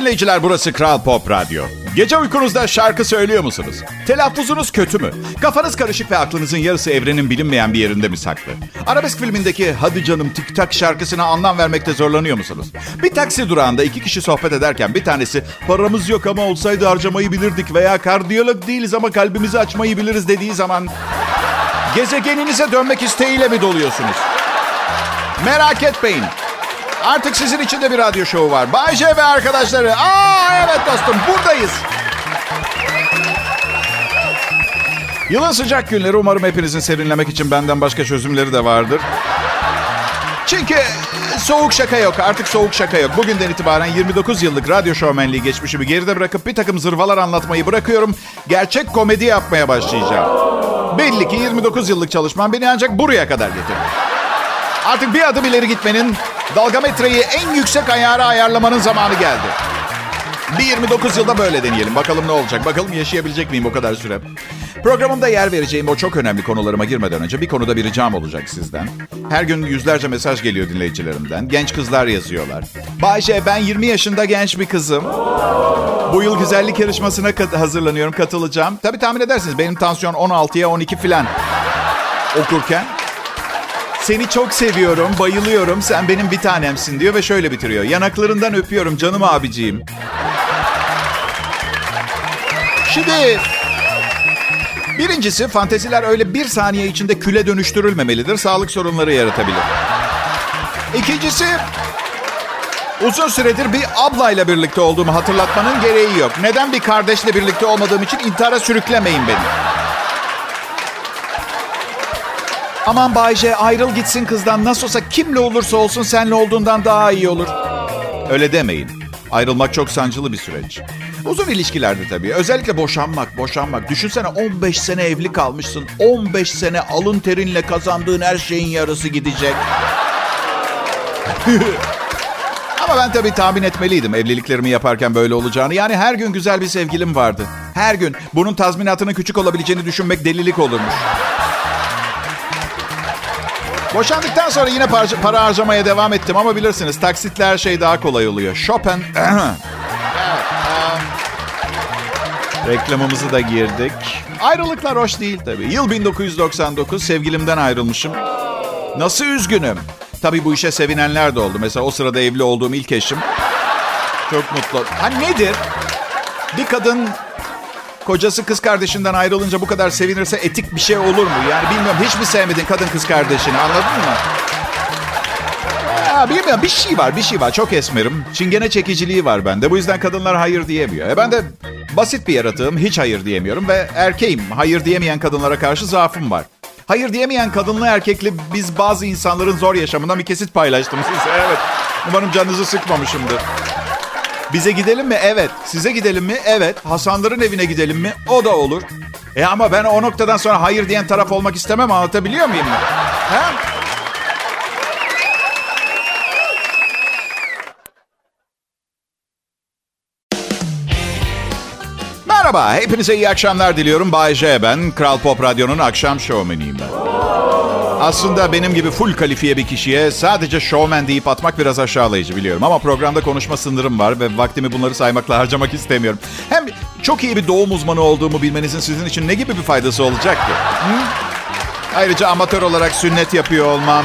dinleyiciler burası Kral Pop Radyo. Gece uykunuzda şarkı söylüyor musunuz? Telaffuzunuz kötü mü? Kafanız karışık ve aklınızın yarısı evrenin bilinmeyen bir yerinde mi saklı? Arabesk filmindeki Hadi Canım Tik Tak şarkısına anlam vermekte zorlanıyor musunuz? Bir taksi durağında iki kişi sohbet ederken bir tanesi paramız yok ama olsaydı harcamayı bilirdik veya kardiyolog değiliz ama kalbimizi açmayı biliriz dediği zaman gezegeninize dönmek isteğiyle mi doluyorsunuz? Merak etmeyin. Artık sizin için de bir radyo şovu var. Bay J ve arkadaşları. Aa evet dostum buradayız. Yılın sıcak günleri umarım hepinizin serinlemek için benden başka çözümleri de vardır. Çünkü soğuk şaka yok. Artık soğuk şaka yok. Bugünden itibaren 29 yıllık radyo şovmenliği geçmişimi geride bırakıp bir takım zırvalar anlatmayı bırakıyorum. Gerçek komedi yapmaya başlayacağım. Belli ki 29 yıllık çalışmam beni ancak buraya kadar getirdi. Artık bir adım ileri gitmenin, dalgametreyi en yüksek ayara ayarlamanın zamanı geldi. Bir 29 yılda böyle deneyelim. Bakalım ne olacak. Bakalım yaşayabilecek miyim o kadar süre. Programımda yer vereceğim o çok önemli konularıma girmeden önce bir konuda bir ricam olacak sizden. Her gün yüzlerce mesaj geliyor dinleyicilerimden. Genç kızlar yazıyorlar. Bayşe ben 20 yaşında genç bir kızım. Bu yıl güzellik yarışmasına hazırlanıyorum, katılacağım. Tabii tahmin edersiniz benim tansiyon 16'ya 12 filan okurken. Seni çok seviyorum, bayılıyorum. Sen benim bir tanemsin diyor ve şöyle bitiriyor. Yanaklarından öpüyorum canım abiciğim. Şimdi birincisi fanteziler öyle bir saniye içinde küle dönüştürülmemelidir. Sağlık sorunları yaratabilir. İkincisi uzun süredir bir ablayla birlikte olduğumu hatırlatmanın gereği yok. Neden bir kardeşle birlikte olmadığım için intihara sürüklemeyin beni. Aman Bayce ayrıl gitsin kızdan. Nasıl olsa kimle olursa olsun senle olduğundan daha iyi olur. Öyle demeyin. Ayrılmak çok sancılı bir süreç. Uzun ilişkilerde tabii. Özellikle boşanmak, boşanmak. Düşünsene 15 sene evli kalmışsın. 15 sene alın terinle kazandığın her şeyin yarısı gidecek. Ama ben tabii tahmin etmeliydim evliliklerimi yaparken böyle olacağını. Yani her gün güzel bir sevgilim vardı. Her gün. Bunun tazminatının küçük olabileceğini düşünmek delilik olurmuş. Boşandıktan sonra yine para, para harcamaya devam ettim ama bilirsiniz taksitle her şey daha kolay oluyor. Chopin... reklamımızı da girdik. Ayrılıklar hoş değil tabii. Yıl 1999 sevgilimden ayrılmışım. Nasıl üzgünüm. Tabii bu işe sevinenler de oldu. Mesela o sırada evli olduğum ilk eşim. Çok mutlu. Ha nedir? Bir kadın kocası kız kardeşinden ayrılınca bu kadar sevinirse etik bir şey olur mu? Yani bilmiyorum hiç mi sevmedin kadın kız kardeşini anladın mı? Ya bilmiyorum bir şey var bir şey var çok esmerim. Çingene çekiciliği var bende bu yüzden kadınlar hayır diyemiyor. E ben de basit bir yaratığım hiç hayır diyemiyorum ve erkeğim. Hayır diyemeyen kadınlara karşı zaafım var. Hayır diyemeyen kadınlı erkekli biz bazı insanların zor yaşamından bir kesit paylaştım size. Evet. Umarım canınızı sıkmamışımdır. Bize gidelim mi? Evet. Size gidelim mi? Evet. Hasanların evine gidelim mi? O da olur. E ama ben o noktadan sonra hayır diyen taraf olmak istemem. Anlatabiliyor muyum ben? He? Merhaba, hepinize iyi akşamlar diliyorum. Bay J ben. Kral Pop Radyo'nun akşam şovmeniyim ben. Aslında benim gibi full kalifiye bir kişiye sadece showman deyip atmak biraz aşağılayıcı biliyorum. Ama programda konuşma sınırım var ve vaktimi bunları saymakla harcamak istemiyorum. Hem çok iyi bir doğum uzmanı olduğumu bilmenizin sizin için ne gibi bir faydası olacak ki? Hı? Ayrıca amatör olarak sünnet yapıyor olmam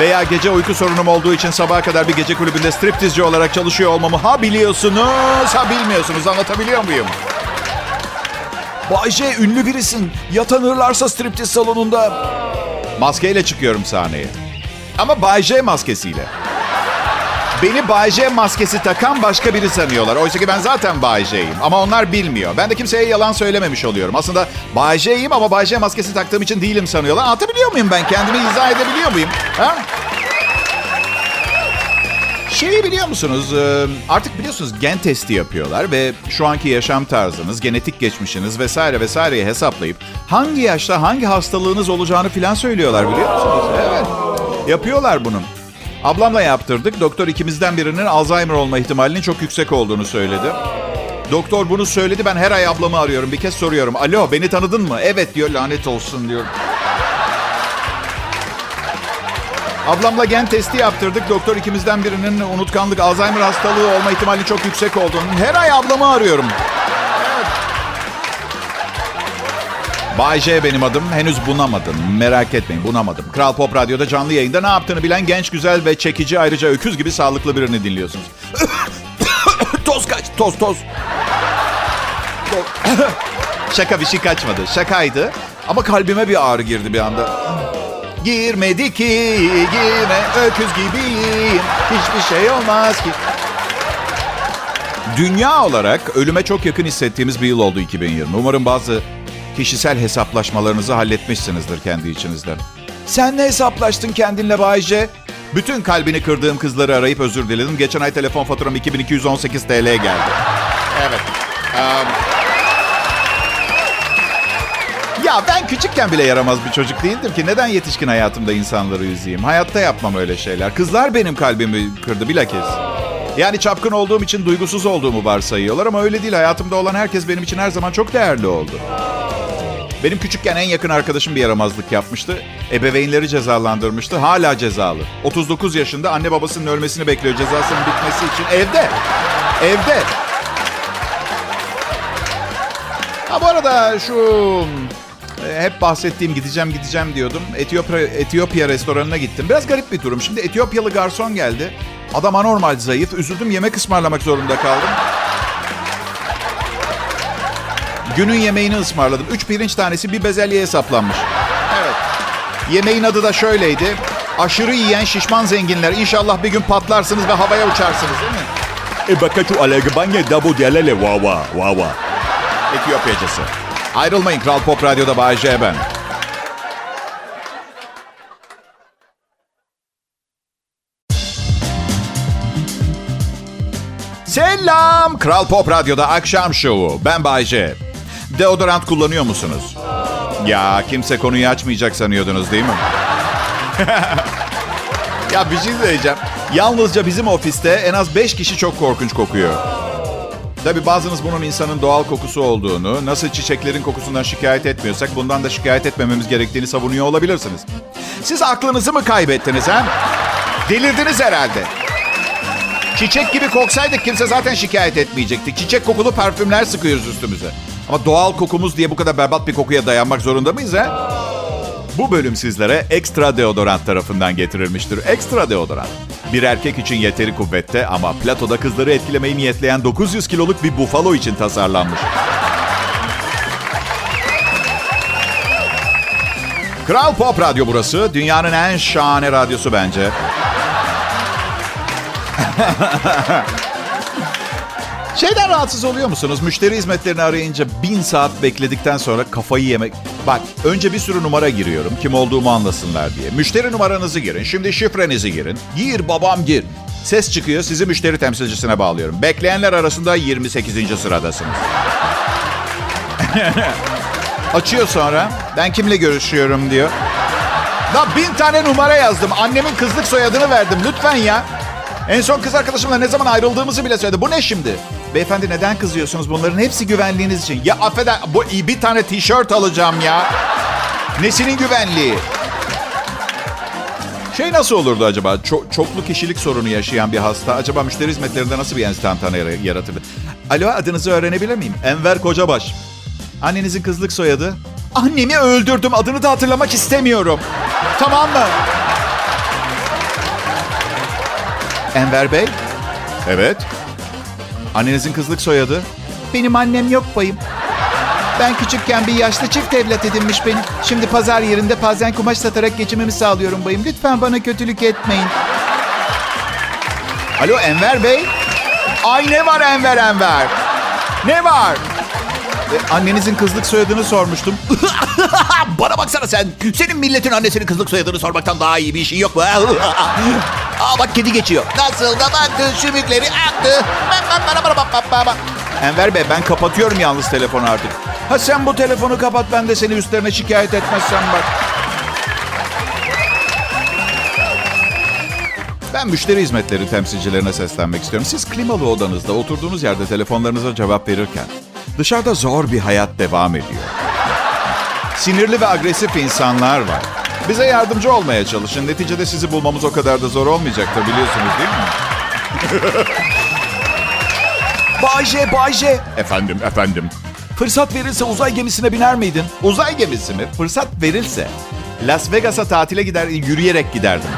veya gece uyku sorunum olduğu için sabaha kadar bir gece kulübünde striptizci olarak çalışıyor olmamı ha biliyorsunuz ha bilmiyorsunuz anlatabiliyor muyum? Bayce ünlü birisin. Ya tanırlarsa striptiz salonunda. Maskeyle çıkıyorum sahneye. Ama Bay J maskesiyle. Beni Bay J maskesi takan başka biri sanıyorlar. Oysa ki ben zaten Bay J'yim. Ama onlar bilmiyor. Ben de kimseye yalan söylememiş oluyorum. Aslında Bay J'yim ama Bay J maskesi taktığım için değilim sanıyorlar. Anlatabiliyor muyum ben? Kendimi izah edebiliyor muyum? Ha? Şeyi biliyor musunuz? Ee, Artık biliyorsunuz gen testi yapıyorlar ve şu anki yaşam tarzınız, genetik geçmişiniz vesaire vesaireyi hesaplayıp hangi yaşta hangi hastalığınız olacağını filan söylüyorlar biliyor musunuz? Evet. Yapıyorlar bunu. Ablamla yaptırdık. Doktor ikimizden birinin Alzheimer olma ihtimalinin çok yüksek olduğunu söyledi. Doktor bunu söyledi. Ben her ay ablamı arıyorum. Bir kez soruyorum. Alo beni tanıdın mı? Evet diyor lanet olsun diyor. Ablamla gen testi yaptırdık. Doktor ikimizden birinin unutkanlık, Alzheimer hastalığı olma ihtimali çok yüksek olduğunu. Her ay ablamı arıyorum. Bay J benim adım. Henüz bunamadım. Merak etmeyin bunamadım. Kral Pop Radyo'da canlı yayında ne yaptığını bilen genç, güzel ve çekici ayrıca öküz gibi sağlıklı birini dinliyorsunuz. toz kaç, toz toz. Şaka bir şey kaçmadı. Şakaydı. Ama kalbime bir ağrı girdi bir anda. Girmedi ki, girme öküz gibiyim. Hiçbir şey olmaz ki. Dünya olarak ölüme çok yakın hissettiğimiz bir yıl oldu 2020. Umarım bazı kişisel hesaplaşmalarınızı halletmişsinizdir kendi içinizde. Sen ne hesaplaştın kendinle Bayce? Bütün kalbini kırdığım kızları arayıp özür diledim. Geçen ay telefon faturam 2218 TL geldi. Evet. Um... Ya ben küçükken bile yaramaz bir çocuk değildim ki. Neden yetişkin hayatımda insanları üzeyim? Hayatta yapmam öyle şeyler. Kızlar benim kalbimi kırdı bilakis. Yani çapkın olduğum için duygusuz olduğumu varsayıyorlar ama öyle değil. Hayatımda olan herkes benim için her zaman çok değerli oldu. Benim küçükken en yakın arkadaşım bir yaramazlık yapmıştı. Ebeveynleri cezalandırmıştı. Hala cezalı. 39 yaşında anne babasının ölmesini bekliyor cezasının bitmesi için. Evde. Evde. Ha bu arada şu hep bahsettiğim gideceğim gideceğim diyordum. Etiyopya, Etiyopya restoranına gittim. Biraz garip bir durum. Şimdi Etiyopyalı garson geldi. Adam anormal zayıf. Üzüldüm yemek ısmarlamak zorunda kaldım. Günün yemeğini ısmarladım. Üç pirinç tanesi bir bezelyeye saplanmış. Evet. Yemeğin adı da şöyleydi. Aşırı yiyen şişman zenginler. İnşallah bir gün patlarsınız ve havaya uçarsınız değil mi? E bakatu alegbange dabu dialele wawa wawa. Etiyopyacısı. Ayrılmayın Kral Pop Radyo'da Bay J ben. Selam. Kral Pop Radyo'da akşam şovu. Ben Bay J. Deodorant kullanıyor musunuz? Ya kimse konuyu açmayacak sanıyordunuz değil mi? ya bir şey söyleyeceğim. Yalnızca bizim ofiste en az 5 kişi çok korkunç kokuyor. Tabii bazınız bunun insanın doğal kokusu olduğunu, nasıl çiçeklerin kokusundan şikayet etmiyorsak bundan da şikayet etmememiz gerektiğini savunuyor olabilirsiniz. Siz aklınızı mı kaybettiniz ha? Delirdiniz herhalde. Çiçek gibi koksaydık kimse zaten şikayet etmeyecekti. Çiçek kokulu parfümler sıkıyoruz üstümüze. Ama doğal kokumuz diye bu kadar berbat bir kokuya dayanmak zorunda mıyız ha? Bu bölüm sizlere Extra Deodorant tarafından getirilmiştir. Extra Deodorant. Bir erkek için yeteri kuvvette ama platoda kızları etkilemeyi niyetleyen 900 kiloluk bir bufalo için tasarlanmış. Kral Pop Radyo burası. Dünyanın en şahane radyosu bence. Şeyden rahatsız oluyor musunuz? Müşteri hizmetlerini arayınca bin saat bekledikten sonra kafayı yemek... Bak önce bir sürü numara giriyorum kim olduğumu anlasınlar diye. Müşteri numaranızı girin. Şimdi şifrenizi girin. Gir babam gir. Ses çıkıyor sizi müşteri temsilcisine bağlıyorum. Bekleyenler arasında 28. sıradasınız. Açıyor sonra. Ben kimle görüşüyorum diyor. Da bin tane numara yazdım. Annemin kızlık soyadını verdim. Lütfen ya. En son kız arkadaşımla ne zaman ayrıldığımızı bile söyledi. Bu ne şimdi? Beyefendi neden kızıyorsunuz? Bunların hepsi güvenliğiniz için. Ya affeder, bu bir tane tişört alacağım ya. Nesinin güvenliği? Şey nasıl olurdu acaba? Çok, çoklu kişilik sorunu yaşayan bir hasta acaba müşteri hizmetlerinde nasıl bir enstantane yaratırdı? Alo adınızı öğrenebilir miyim? Enver Kocabaş. Annenizin kızlık soyadı? Annemi öldürdüm. Adını da hatırlamak istemiyorum. Tamam mı? Enver Bey? Evet. Annenizin kızlık soyadı? Benim annem yok bayım. Ben küçükken bir yaşlı çift evlat edinmiş benim. Şimdi pazar yerinde pazen kumaş satarak geçimimi sağlıyorum bayım. Lütfen bana kötülük etmeyin. Alo Enver Bey? Ay ne var Enver Enver? Ne var? E, annenizin kızlık soyadını sormuştum. Bana baksana sen. Senin milletin annesinin kızlık soyadını sormaktan daha iyi bir şey yok mu? Aa bak kedi geçiyor. Nasıl da baktı sümükleri aktı. Enver Bey ben kapatıyorum yalnız telefonu artık. Ha sen bu telefonu kapat ben de seni üstlerine şikayet etmezsem bak. Ben müşteri hizmetleri temsilcilerine seslenmek istiyorum. Siz klimalı odanızda oturduğunuz yerde telefonlarınıza cevap verirken dışarıda zor bir hayat devam ediyor. Sinirli ve agresif insanlar var. Bize yardımcı olmaya çalışın. Neticede sizi bulmamız o kadar da zor olmayacaktır biliyorsunuz değil mi? Bayce, Bayce. Efendim, efendim. Fırsat verirse uzay gemisine biner miydin? Uzay gemisi mi? Fırsat verilse Las Vegas'a tatile gider, yürüyerek giderdim.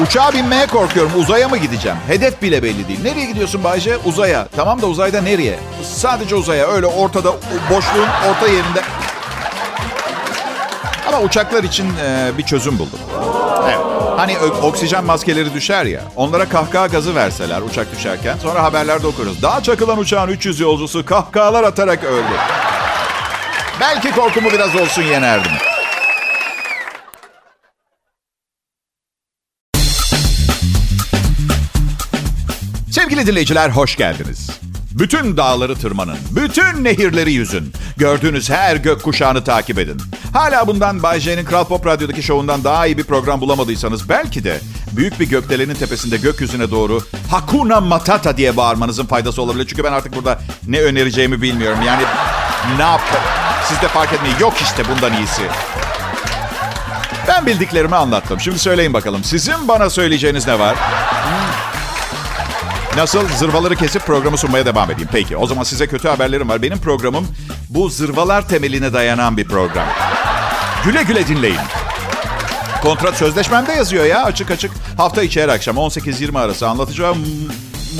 Uçağa binmeye korkuyorum. Uzaya mı gideceğim? Hedef bile belli değil. Nereye gidiyorsun Bayce? Uzaya. Tamam da uzayda nereye? Sadece uzaya. Öyle ortada, boşluğun orta yerinde. Ama uçaklar için e, bir çözüm buldum. Evet. Hani oksijen maskeleri düşer ya. Onlara kahkaha gazı verseler uçak düşerken. Sonra haberlerde okuruz. Daha çakılan uçağın 300 yolcusu kahkahalar atarak öldü. Belki korkumu biraz olsun yenerdim. Sevgili dinleyiciler hoş geldiniz. Bütün dağları tırmanın, bütün nehirleri yüzün. Gördüğünüz her gök kuşağını takip edin. Hala bundan Bay J'nin Kral Pop Radyo'daki şovundan daha iyi bir program bulamadıysanız belki de büyük bir gökdelenin tepesinde gökyüzüne doğru Hakuna Matata diye bağırmanızın faydası olabilir. Çünkü ben artık burada ne önereceğimi bilmiyorum. Yani ne yaptım? Siz de fark etmeyin. Yok işte bundan iyisi. Ben bildiklerimi anlattım. Şimdi söyleyin bakalım. Sizin bana söyleyeceğiniz ne var? Nasıl? Zırvaları kesip programı sunmaya devam edeyim. Peki o zaman size kötü haberlerim var. Benim programım bu zırvalar temeline dayanan bir program. Güle güle dinleyin. Kontrat sözleşmemde yazıyor ya açık açık. Hafta içi her akşam 18-20 arası anlatacağım mu-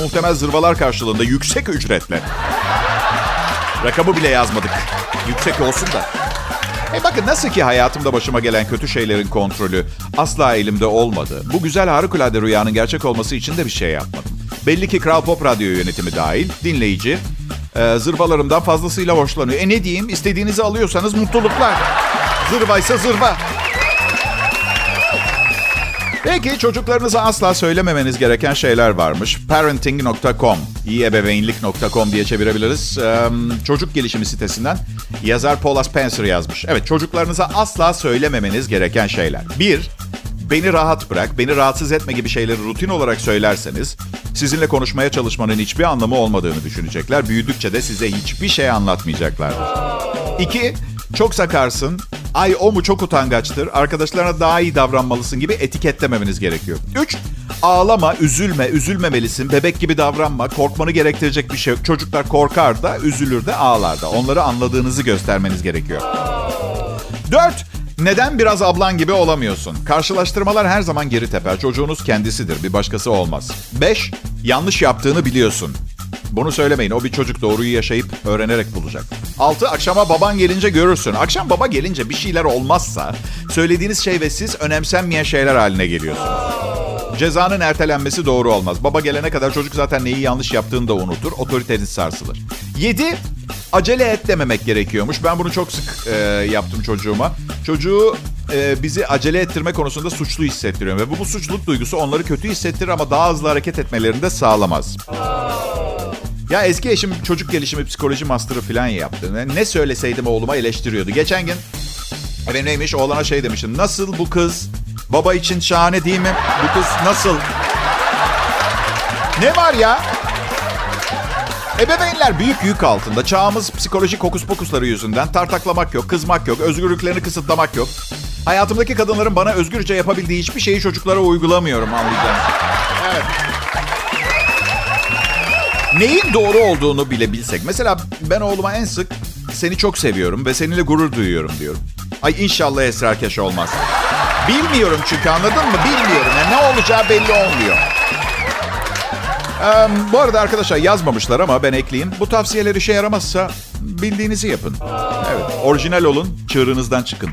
muhtemel zırvalar karşılığında yüksek ücretle. Rakamı bile yazmadık. Yüksek olsun da. E bakın nasıl ki hayatımda başıma gelen kötü şeylerin kontrolü asla elimde olmadı. Bu güzel harikulade rüyanın gerçek olması için de bir şey yapmadım. Belli ki Kral Pop Radyo yönetimi dahil, dinleyici, e, zırvalarımdan fazlasıyla hoşlanıyor. E ne diyeyim, istediğinizi alıyorsanız mutluluklar. Zırvaysa zırva. Peki çocuklarınıza asla söylememeniz gereken şeyler varmış. Parenting.com, iyibeveynlik.com diye çevirebiliriz. Ee, çocuk gelişimi sitesinden yazar Paula Spencer yazmış. Evet çocuklarınıza asla söylememeniz gereken şeyler. Bir, beni rahat bırak, beni rahatsız etme gibi şeyleri rutin olarak söylerseniz sizinle konuşmaya çalışmanın hiçbir anlamı olmadığını düşünecekler. Büyüdükçe de size hiçbir şey anlatmayacaklardır. İki, çok sakarsın. Ay o mu çok utangaçtır. Arkadaşlarına daha iyi davranmalısın gibi etiketlememeniz gerekiyor. Üç, ağlama, üzülme, üzülmemelisin. Bebek gibi davranma. Korkmanı gerektirecek bir şey yok. Çocuklar korkar da, üzülür de, ağlar da. Onları anladığınızı göstermeniz gerekiyor. Dört, neden biraz ablan gibi olamıyorsun? Karşılaştırmalar her zaman geri teper. Çocuğunuz kendisidir, bir başkası olmaz. Beş, yanlış yaptığını biliyorsun. Bunu söylemeyin. O bir çocuk doğruyu yaşayıp öğrenerek bulacak. Altı, akşama baban gelince görürsün. Akşam baba gelince bir şeyler olmazsa söylediğiniz şey ve siz önemsenmeyen şeyler haline geliyorsunuz. Cezanın ertelenmesi doğru olmaz. Baba gelene kadar çocuk zaten neyi yanlış yaptığını da unutur. Otoriteniz sarsılır. 7. Acele et dememek gerekiyormuş. Ben bunu çok sık e, yaptım çocuğuma. Çocuğu e, bizi acele ettirme konusunda suçlu hissettiriyor. Ve bu, bu suçluluk duygusu onları kötü hissettirir ama daha hızlı hareket etmelerini de sağlamaz. Ya eski eşim çocuk gelişimi psikoloji master'ı falan yaptı. Ne- söyleseydim oğluma eleştiriyordu. Geçen gün efendim neymiş oğlana şey demişim. Nasıl bu kız? Baba için şahane değil mi? Bu kız nasıl? Ne var ya? Ebeveynler büyük yük altında. Çağımız psikolojik hokus pokusları yüzünden tartaklamak yok, kızmak yok, özgürlüklerini kısıtlamak yok. Hayatımdaki kadınların bana özgürce yapabildiği hiçbir şeyi çocuklara uygulamıyorum anlayacağım. Evet. Neyin doğru olduğunu bile bilsek. Mesela ben oğluma en sık seni çok seviyorum ve seninle gurur duyuyorum diyorum. Ay inşallah esrarkeş olmaz. Bilmiyorum çünkü anladın mı? Bilmiyorum. Yani ne olacağı belli olmuyor. Ee, bu arada arkadaşlar yazmamışlar ama ben ekleyeyim. Bu tavsiyeler işe yaramazsa bildiğinizi yapın. Evet, orijinal olun, çığırınızdan çıkın.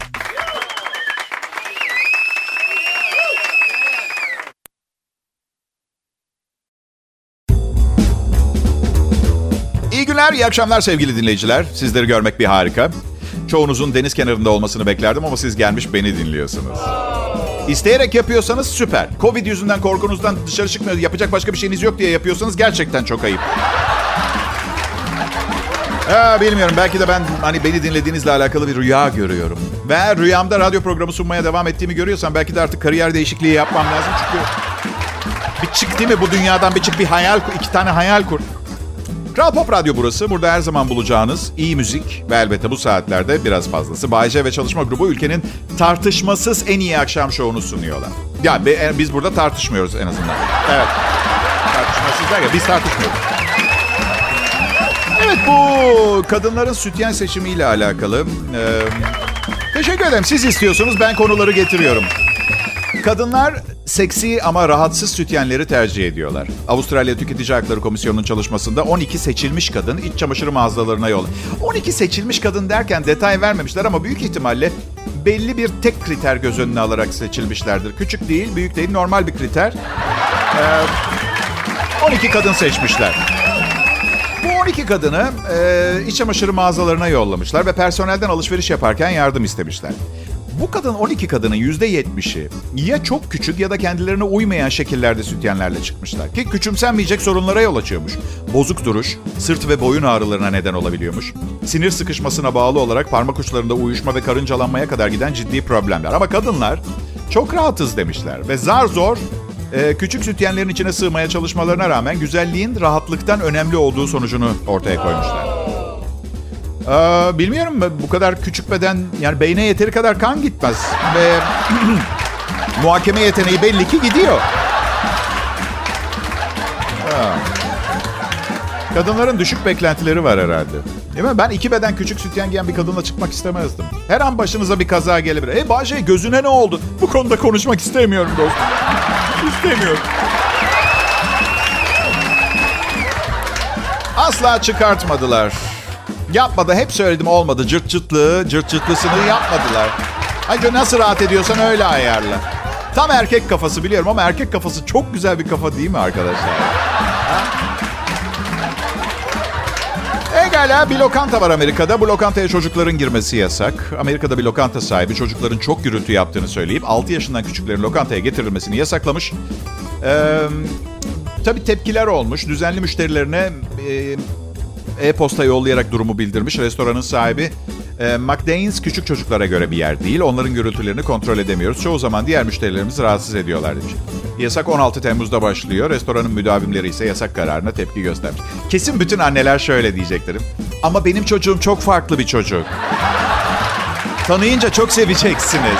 Günler, iyi akşamlar sevgili dinleyiciler. Sizleri görmek bir harika. Çoğunuzun deniz kenarında olmasını beklerdim ama siz gelmiş beni dinliyorsunuz. İsteyerek yapıyorsanız süper. Covid yüzünden korkunuzdan dışarı çıkmıyor, yapacak başka bir şeyiniz yok diye yapıyorsanız gerçekten çok ayıp. Ha, bilmiyorum belki de ben hani beni dinlediğinizle alakalı bir rüya görüyorum. Ve rüyamda radyo programı sunmaya devam ettiğimi görüyorsan belki de artık kariyer değişikliği yapmam lazım çünkü bir çık değil mi bu dünyadan bir çık bir hayal iki tane hayal kur. Kral Pop Radyo burası. Burada her zaman bulacağınız iyi müzik ve elbette bu saatlerde biraz fazlası. Bayece ve çalışma grubu ülkenin tartışmasız en iyi akşam şovunu sunuyorlar. Ya be- e, biz burada tartışmıyoruz en azından. Evet. Tartışmasız der ya biz tartışmıyoruz. Evet bu kadınların sütyen seçimiyle alakalı. Ee, teşekkür ederim. Siz istiyorsunuz ben konuları getiriyorum. Kadınlar seksi ama rahatsız sütyenleri tercih ediyorlar. Avustralya Tüketici Hakları Komisyonu'nun çalışmasında 12 seçilmiş kadın iç çamaşır mağazalarına yol. 12 seçilmiş kadın derken detay vermemişler ama büyük ihtimalle belli bir tek kriter göz önüne alarak seçilmişlerdir. Küçük değil, büyük değil, normal bir kriter. Ee, 12 kadın seçmişler. Bu 12 kadını e, iç çamaşırı mağazalarına yollamışlar ve personelden alışveriş yaparken yardım istemişler. Bu kadın 12 kadının %70'i ya çok küçük ya da kendilerine uymayan şekillerde sütyenlerle çıkmışlar. Ki küçümsenmeyecek sorunlara yol açıyormuş. Bozuk duruş, sırt ve boyun ağrılarına neden olabiliyormuş. Sinir sıkışmasına bağlı olarak parmak uçlarında uyuşma ve karıncalanmaya kadar giden ciddi problemler. Ama kadınlar çok rahatız demişler ve zar zor e, küçük sütyenlerin içine sığmaya çalışmalarına rağmen güzelliğin rahatlıktan önemli olduğu sonucunu ortaya koymuşlar. Ee, bilmiyorum bu kadar küçük beden yani beyne yeteri kadar kan gitmez ve muhakeme yeteneği belli ki gidiyor. Ha. Kadınların düşük beklentileri var herhalde. Değil mi? Ben iki beden küçük sütyen giyen bir kadınla çıkmak istemezdim. Her an başınıza bir kaza gelebilir. E Bahçe gözüne ne oldu? Bu konuda konuşmak istemiyorum dostum. İstemiyorum. Asla çıkartmadılar. Yapmadı. Hep söyledim olmadı. Cırt cırtlığı, cırt cırtlısını yapmadılar. Ayrıca nasıl rahat ediyorsan öyle ayarla. Tam erkek kafası biliyorum ama erkek kafası çok güzel bir kafa değil mi arkadaşlar? Egala bir lokanta var Amerika'da. Bu lokantaya çocukların girmesi yasak. Amerika'da bir lokanta sahibi çocukların çok gürültü yaptığını söyleyip 6 yaşından küçüklerin lokantaya getirilmesini yasaklamış. Ee, tabii tepkiler olmuş. Düzenli müşterilerine e, e-posta yollayarak durumu bildirmiş. Restoranın sahibi e, McDane's küçük çocuklara göre bir yer değil. Onların gürültülerini kontrol edemiyoruz. Çoğu zaman diğer müşterilerimizi rahatsız ediyorlar demiş. Yasak 16 Temmuz'da başlıyor. Restoranın müdavimleri ise yasak kararına tepki göstermiş. Kesin bütün anneler şöyle diyeceklerim. Ama benim çocuğum çok farklı bir çocuk. Tanıyınca çok seveceksiniz.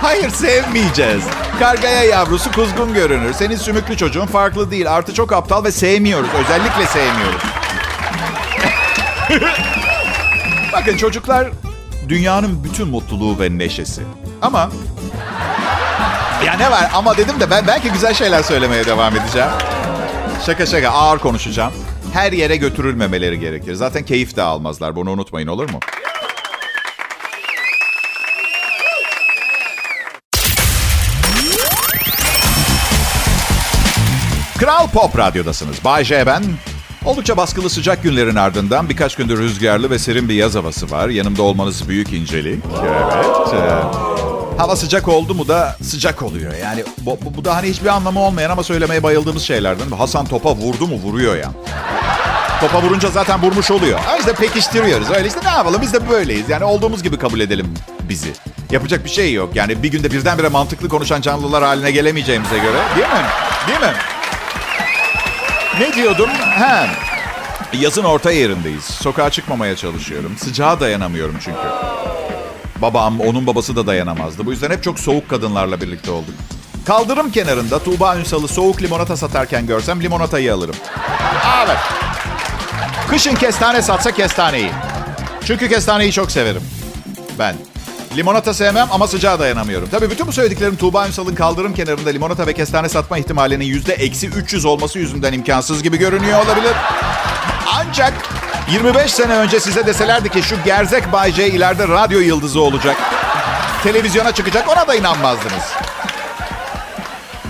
Hayır sevmeyeceğiz. Kargaya yavrusu kuzgun görünür. Senin sümüklü çocuğun farklı değil. Artı çok aptal ve sevmiyoruz. Özellikle sevmiyoruz. Bakın çocuklar dünyanın bütün mutluluğu ve neşesi. Ama ya ne var ama dedim de ben belki güzel şeyler söylemeye devam edeceğim. Şaka şaka ağır konuşacağım. Her yere götürülmemeleri gerekir. Zaten keyif de almazlar. Bunu unutmayın olur mu? Kral Pop Radyo'dasınız. Bay J ben. Oldukça baskılı sıcak günlerin ardından birkaç gündür rüzgarlı ve serin bir yaz havası var. Yanımda olmanız büyük incelik. Evet. Ee, hava sıcak oldu mu da sıcak oluyor. Yani bu, bu, bu da hani hiçbir anlamı olmayan ama söylemeye bayıldığımız şeylerden. Hasan topa vurdu mu vuruyor ya. Topa vurunca zaten vurmuş oluyor. O yüzden pekiştiriyoruz. Öyle işte ne yapalım biz de böyleyiz. Yani olduğumuz gibi kabul edelim bizi. Yapacak bir şey yok. Yani bir günde birdenbire mantıklı konuşan canlılar haline gelemeyeceğimize göre. Değil mi? Değil mi? Ne diyordum? He. Yazın orta yerindeyiz. Sokağa çıkmamaya çalışıyorum. Sıcağa dayanamıyorum çünkü. Babam, onun babası da dayanamazdı. Bu yüzden hep çok soğuk kadınlarla birlikte olduk. Kaldırım kenarında Tuğba Ünsal'ı soğuk limonata satarken görsem limonatayı alırım. Evet. Kışın kestane satsa kestaneyi. Çünkü kestaneyi çok severim. Ben. Limonata sevmem ama sıcağa dayanamıyorum. Tabii bütün bu söylediklerim Tuğba Ünsal'ın kaldırım kenarında limonata ve kestane satma ihtimalinin yüzde eksi 300 olması yüzünden imkansız gibi görünüyor olabilir. Ancak 25 sene önce size deselerdi ki şu gerzek Bay J ileride radyo yıldızı olacak. Televizyona çıkacak ona da inanmazdınız.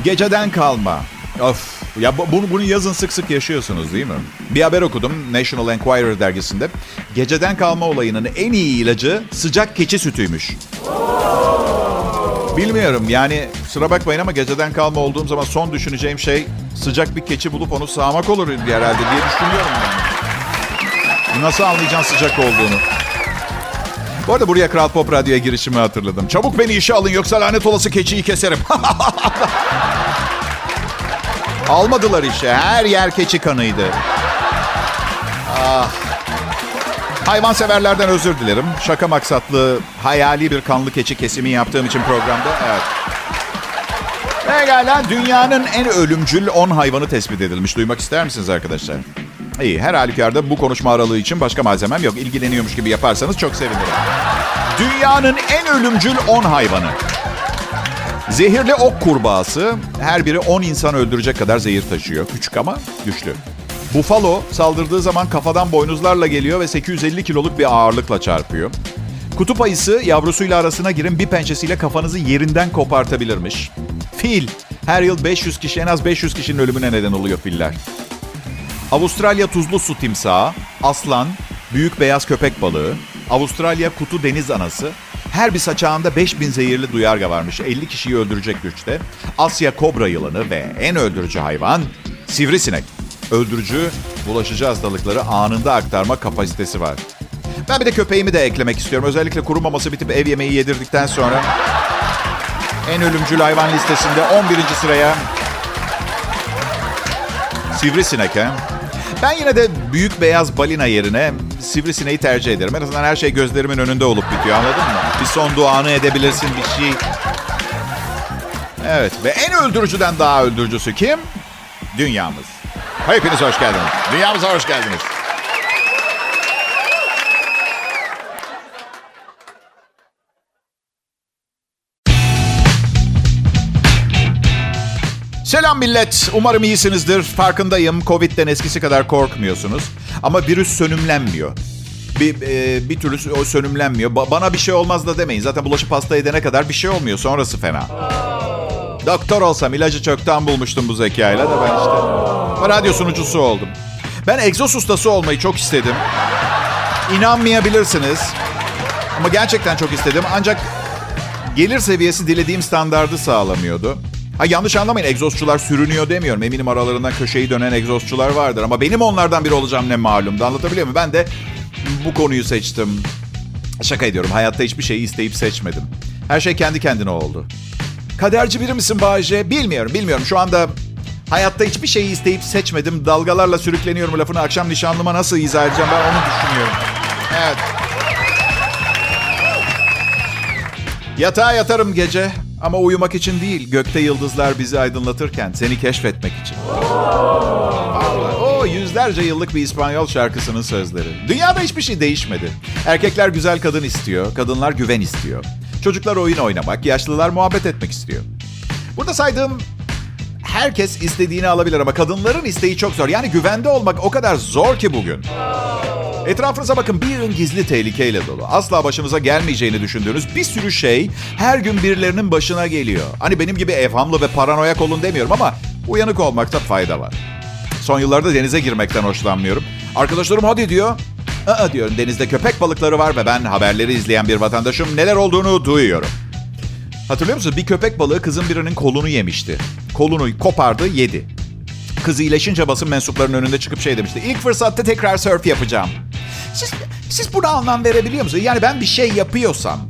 Geceden kalma. Of. Ya bu- bunu, bunu yazın sık sık yaşıyorsunuz değil mi? Bir haber okudum National Enquirer dergisinde. Geceden kalma olayının en iyi ilacı sıcak keçi sütüymüş. Bilmiyorum yani sıra bakmayın ama geceden kalma olduğum zaman son düşüneceğim şey sıcak bir keçi bulup onu sağmak olur herhalde diye düşünüyorum yani. Nasıl anlayacaksın sıcak olduğunu? Bu arada buraya Kral Pop Radyo'ya girişimi hatırladım. Çabuk beni işe alın yoksa lanet olası keçiyi keserim. Almadılar işe. Her yer keçi kanıydı. Hayvanseverlerden özür dilerim. Şaka maksatlı, hayali bir kanlı keçi kesimi yaptığım için programda. Evet. Pekala, dünyanın en ölümcül 10 hayvanı tespit edilmiş. Duymak ister misiniz arkadaşlar? İyi, her halükarda bu konuşma aralığı için başka malzemem yok. İlgileniyormuş gibi yaparsanız çok sevinirim. Dünyanın en ölümcül 10 hayvanı. Zehirli ok kurbağası her biri 10 insan öldürecek kadar zehir taşıyor. Küçük ama güçlü. Buffalo saldırdığı zaman kafadan boynuzlarla geliyor ve 850 kiloluk bir ağırlıkla çarpıyor. Kutup ayısı yavrusuyla arasına girin bir pençesiyle kafanızı yerinden kopartabilirmiş. Fil. Her yıl 500 kişi en az 500 kişinin ölümüne neden oluyor filler. Avustralya tuzlu su timsahı, aslan, büyük beyaz köpek balığı, Avustralya kutu deniz anası, her bir saçağında 5000 zehirli duyarga varmış. 50 kişiyi öldürecek güçte. Asya kobra yılanı ve en öldürücü hayvan sivrisinek. Öldürücü, bulaşıcı hastalıkları anında aktarma kapasitesi var. Ben bir de köpeğimi de eklemek istiyorum. Özellikle kuru maması bitip ev yemeği yedirdikten sonra en ölümcül hayvan listesinde 11. sıraya sivrisinek ha. Ben yine de büyük beyaz balina yerine sivrisineği tercih ederim. En azından her şey gözlerimin önünde olup bitiyor anladın mı? Bir son duanı edebilirsin bir şey. Evet ve en öldürücüden daha öldürücüsü kim? Dünyamız. Hepiniz hoş geldiniz. Dünyamıza hoş geldiniz. Selam millet. Umarım iyisinizdir. Farkındayım. Covid'den eskisi kadar korkmuyorsunuz. Ama virüs sönümlenmiyor. Bir, e, bir türlü o sönümlenmiyor. Ba- bana bir şey olmaz da demeyin. Zaten bulaşıp hasta edene kadar bir şey olmuyor. Sonrası fena. Doktor olsam ilacı çoktan bulmuştum bu zekayla da ben işte. Radyo sunucusu oldum. Ben egzoz ustası olmayı çok istedim. İnanmayabilirsiniz. Ama gerçekten çok istedim. Ancak gelir seviyesi dilediğim standardı sağlamıyordu. Ha yanlış anlamayın egzozçular sürünüyor demiyorum. Eminim aralarından köşeyi dönen egzozçular vardır. Ama benim onlardan biri olacağım ne malumdu. Anlatabiliyor muyum? Ben de bu konuyu seçtim. Şaka ediyorum. Hayatta hiçbir şeyi isteyip seçmedim. Her şey kendi kendine oldu. Kaderci biri misin Bayce? Bilmiyorum, bilmiyorum. Şu anda hayatta hiçbir şeyi isteyip seçmedim. Dalgalarla sürükleniyorum lafını akşam nişanlıma nasıl izah edeceğim ben onu düşünüyorum. Evet. Yatağa yatarım gece ama uyumak için değil. Gökte yıldızlar bizi aydınlatırken seni keşfetmek için. Vallahi o yüzlerce yıllık bir İspanyol şarkısının sözleri. Dünyada hiçbir şey değişmedi. Erkekler güzel kadın istiyor, kadınlar güven istiyor. Çocuklar oyun oynamak, yaşlılar muhabbet etmek istiyor. Burada saydığım herkes istediğini alabilir ama kadınların isteği çok zor. Yani güvende olmak o kadar zor ki bugün. Etrafınıza bakın bir yığın gizli tehlikeyle dolu. Asla başınıza gelmeyeceğini düşündüğünüz bir sürü şey her gün birilerinin başına geliyor. Hani benim gibi evhamlı ve paranoyak olun demiyorum ama uyanık olmakta fayda var. Son yıllarda denize girmekten hoşlanmıyorum. Arkadaşlarım hadi diyor. Aa diyorum denizde köpek balıkları var ve ben haberleri izleyen bir vatandaşım neler olduğunu duyuyorum. Hatırlıyor musunuz? Bir köpek balığı kızın birinin kolunu yemişti. Kolunu kopardı, yedi. Kız iyileşince basın mensuplarının önünde çıkıp şey demişti. İlk fırsatta tekrar surf yapacağım. Siz, siz buna anlam verebiliyor musunuz? Yani ben bir şey yapıyorsam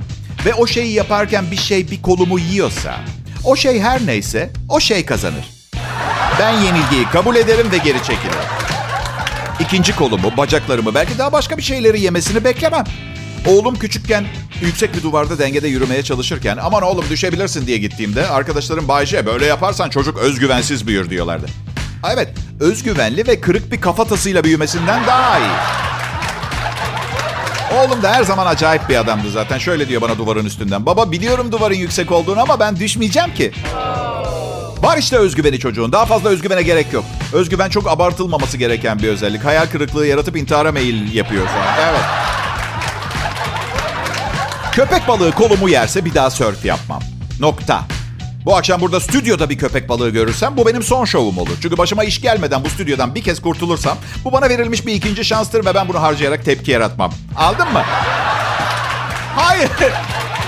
ve o şeyi yaparken bir şey bir kolumu yiyorsa o şey her neyse o şey kazanır. Ben yenilgiyi kabul ederim ve geri çekilirim. İkinci kolumu, bacaklarımı, belki daha başka bir şeyleri yemesini beklemem. Oğlum küçükken yüksek bir duvarda dengede yürümeye çalışırken aman oğlum düşebilirsin diye gittiğimde arkadaşlarım Bayce böyle yaparsan çocuk özgüvensiz büyür diyorlardı. Evet, özgüvenli ve kırık bir kafatasıyla büyümesinden daha iyi. Oğlum da her zaman acayip bir adamdı zaten. Şöyle diyor bana duvarın üstünden. Baba biliyorum duvarın yüksek olduğunu ama ben düşmeyeceğim ki. Var işte özgüveni çocuğun. Daha fazla özgüvene gerek yok. Özgüven çok abartılmaması gereken bir özellik. Hayal kırıklığı yaratıp intihara meyil yapıyor şu an. Evet. Köpek balığı kolumu yerse bir daha sörf yapmam. Nokta. Bu akşam burada stüdyoda bir köpek balığı görürsem bu benim son şovum olur. Çünkü başıma iş gelmeden bu stüdyodan bir kez kurtulursam bu bana verilmiş bir ikinci şanstır ve ben bunu harcayarak tepki yaratmam. Aldın mı? Hayır.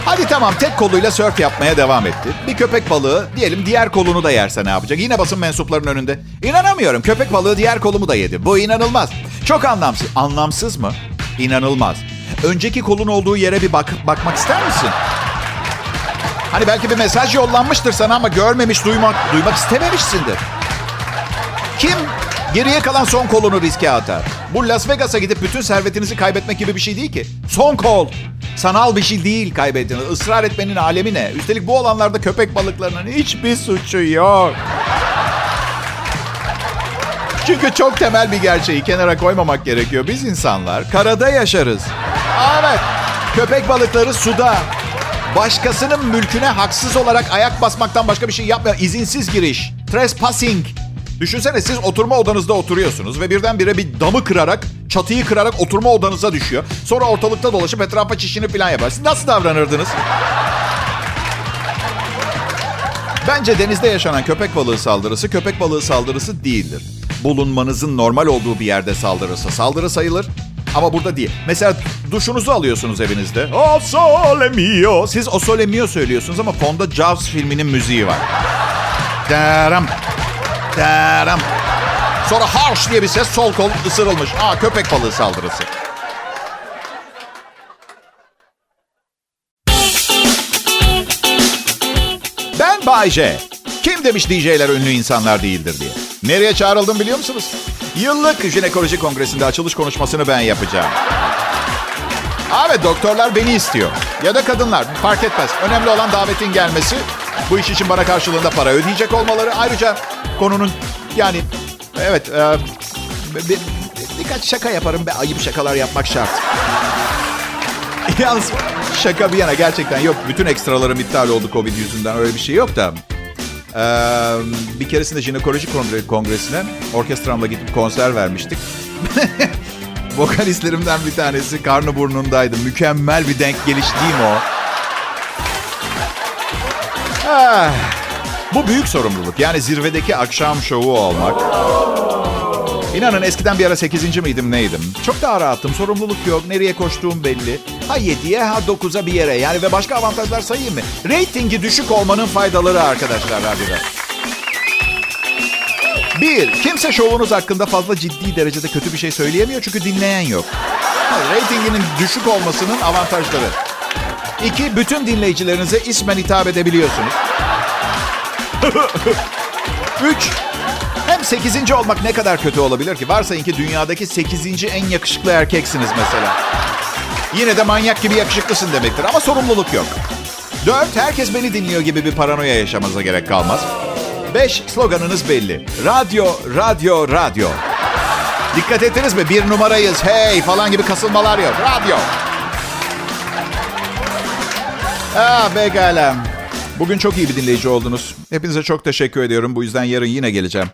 Hadi tamam tek koluyla sörf yapmaya devam etti. Bir köpek balığı diyelim diğer kolunu da yerse ne yapacak? Yine basın mensuplarının önünde. İnanamıyorum köpek balığı diğer kolumu da yedi. Bu inanılmaz. Çok anlamsız. Anlamsız mı? İnanılmaz. Önceki kolun olduğu yere bir bak bakmak ister misin? Hani belki bir mesaj yollanmıştır sana ama görmemiş, duymak, duymak istememişsindir. Kim geriye kalan son kolunu riske atar? Bu Las Vegas'a gidip bütün servetinizi kaybetmek gibi bir şey değil ki. Son call. Sanal bir şey değil kaybettiğiniz. Israr etmenin alemi ne? Üstelik bu olanlarda köpek balıklarının hiçbir suçu yok. Çünkü çok temel bir gerçeği kenara koymamak gerekiyor. Biz insanlar karada yaşarız. Evet. Köpek balıkları suda. Başkasının mülküne haksız olarak ayak basmaktan başka bir şey yapmıyor. İzinsiz giriş. Trespassing. Düşünsene siz oturma odanızda oturuyorsunuz ve birdenbire bir damı kırarak, çatıyı kırarak oturma odanıza düşüyor. Sonra ortalıkta dolaşıp etrafa çişini falan yapar. Nasıl davranırdınız? Bence denizde yaşanan köpek balığı saldırısı köpek balığı saldırısı değildir. Bulunmanızın normal olduğu bir yerde saldırırsa saldırı sayılır. Ama burada değil. Mesela duşunuzu alıyorsunuz evinizde. O sole mio. Siz o sole mio söylüyorsunuz ama fonda Jaws filminin müziği var. Daram. Daram. Sonra harş diye bir ses sol kol ısırılmış. Aa köpek balığı saldırısı. Ben Bay J. Kim demiş DJ'ler ünlü insanlar değildir diye. Nereye çağrıldım biliyor musunuz? Yıllık jinekoloji kongresinde açılış konuşmasını ben yapacağım. Evet doktorlar beni istiyor. Ya da kadınlar fark etmez. Önemli olan davetin gelmesi. Bu iş için bana karşılığında para ödeyecek olmaları. Ayrıca konunun yani evet e, bir, birkaç şaka yaparım ve ayıp şakalar yapmak şart. Yalnız şaka bir yana gerçekten yok. Bütün ekstralarım iptal oldu Covid yüzünden. Öyle bir şey yok da. Ee, bir keresinde jinekoloji kongre- kongresine orkestramla gidip konser vermiştik. Vokalistlerimden bir tanesi karnı burnundaydı. Mükemmel bir denk geliş değil mi o? Ah, bu büyük sorumluluk. Yani zirvedeki akşam şovu olmak. İnanın eskiden bir ara 8. miydim neydim? Çok daha rahattım. Sorumluluk yok. Nereye koştuğum belli. Ha 7'ye ha 9'a bir yere. Yani ve başka avantajlar sayayım mı? Ratingi düşük olmanın faydaları arkadaşlar radyoda. Bir, kimse şovunuz hakkında fazla ciddi derecede kötü bir şey söyleyemiyor çünkü dinleyen yok. Ratinginin düşük olmasının avantajları. İki, bütün dinleyicilerinize ismen hitap edebiliyorsunuz. Üç, hem 8. olmak ne kadar kötü olabilir ki? Varsayın ki dünyadaki 8. en yakışıklı erkeksiniz mesela. Yine de manyak gibi yakışıklısın demektir ama sorumluluk yok. 4. Herkes beni dinliyor gibi bir paranoya yaşamanıza gerek kalmaz. 5. Sloganınız belli. Radyo, radyo, radyo. Dikkat ettiniz mi? Bir numarayız, hey falan gibi kasılmalar yok. Radyo. Ah galem. Bugün çok iyi bir dinleyici oldunuz. Hepinize çok teşekkür ediyorum. Bu yüzden yarın yine geleceğim.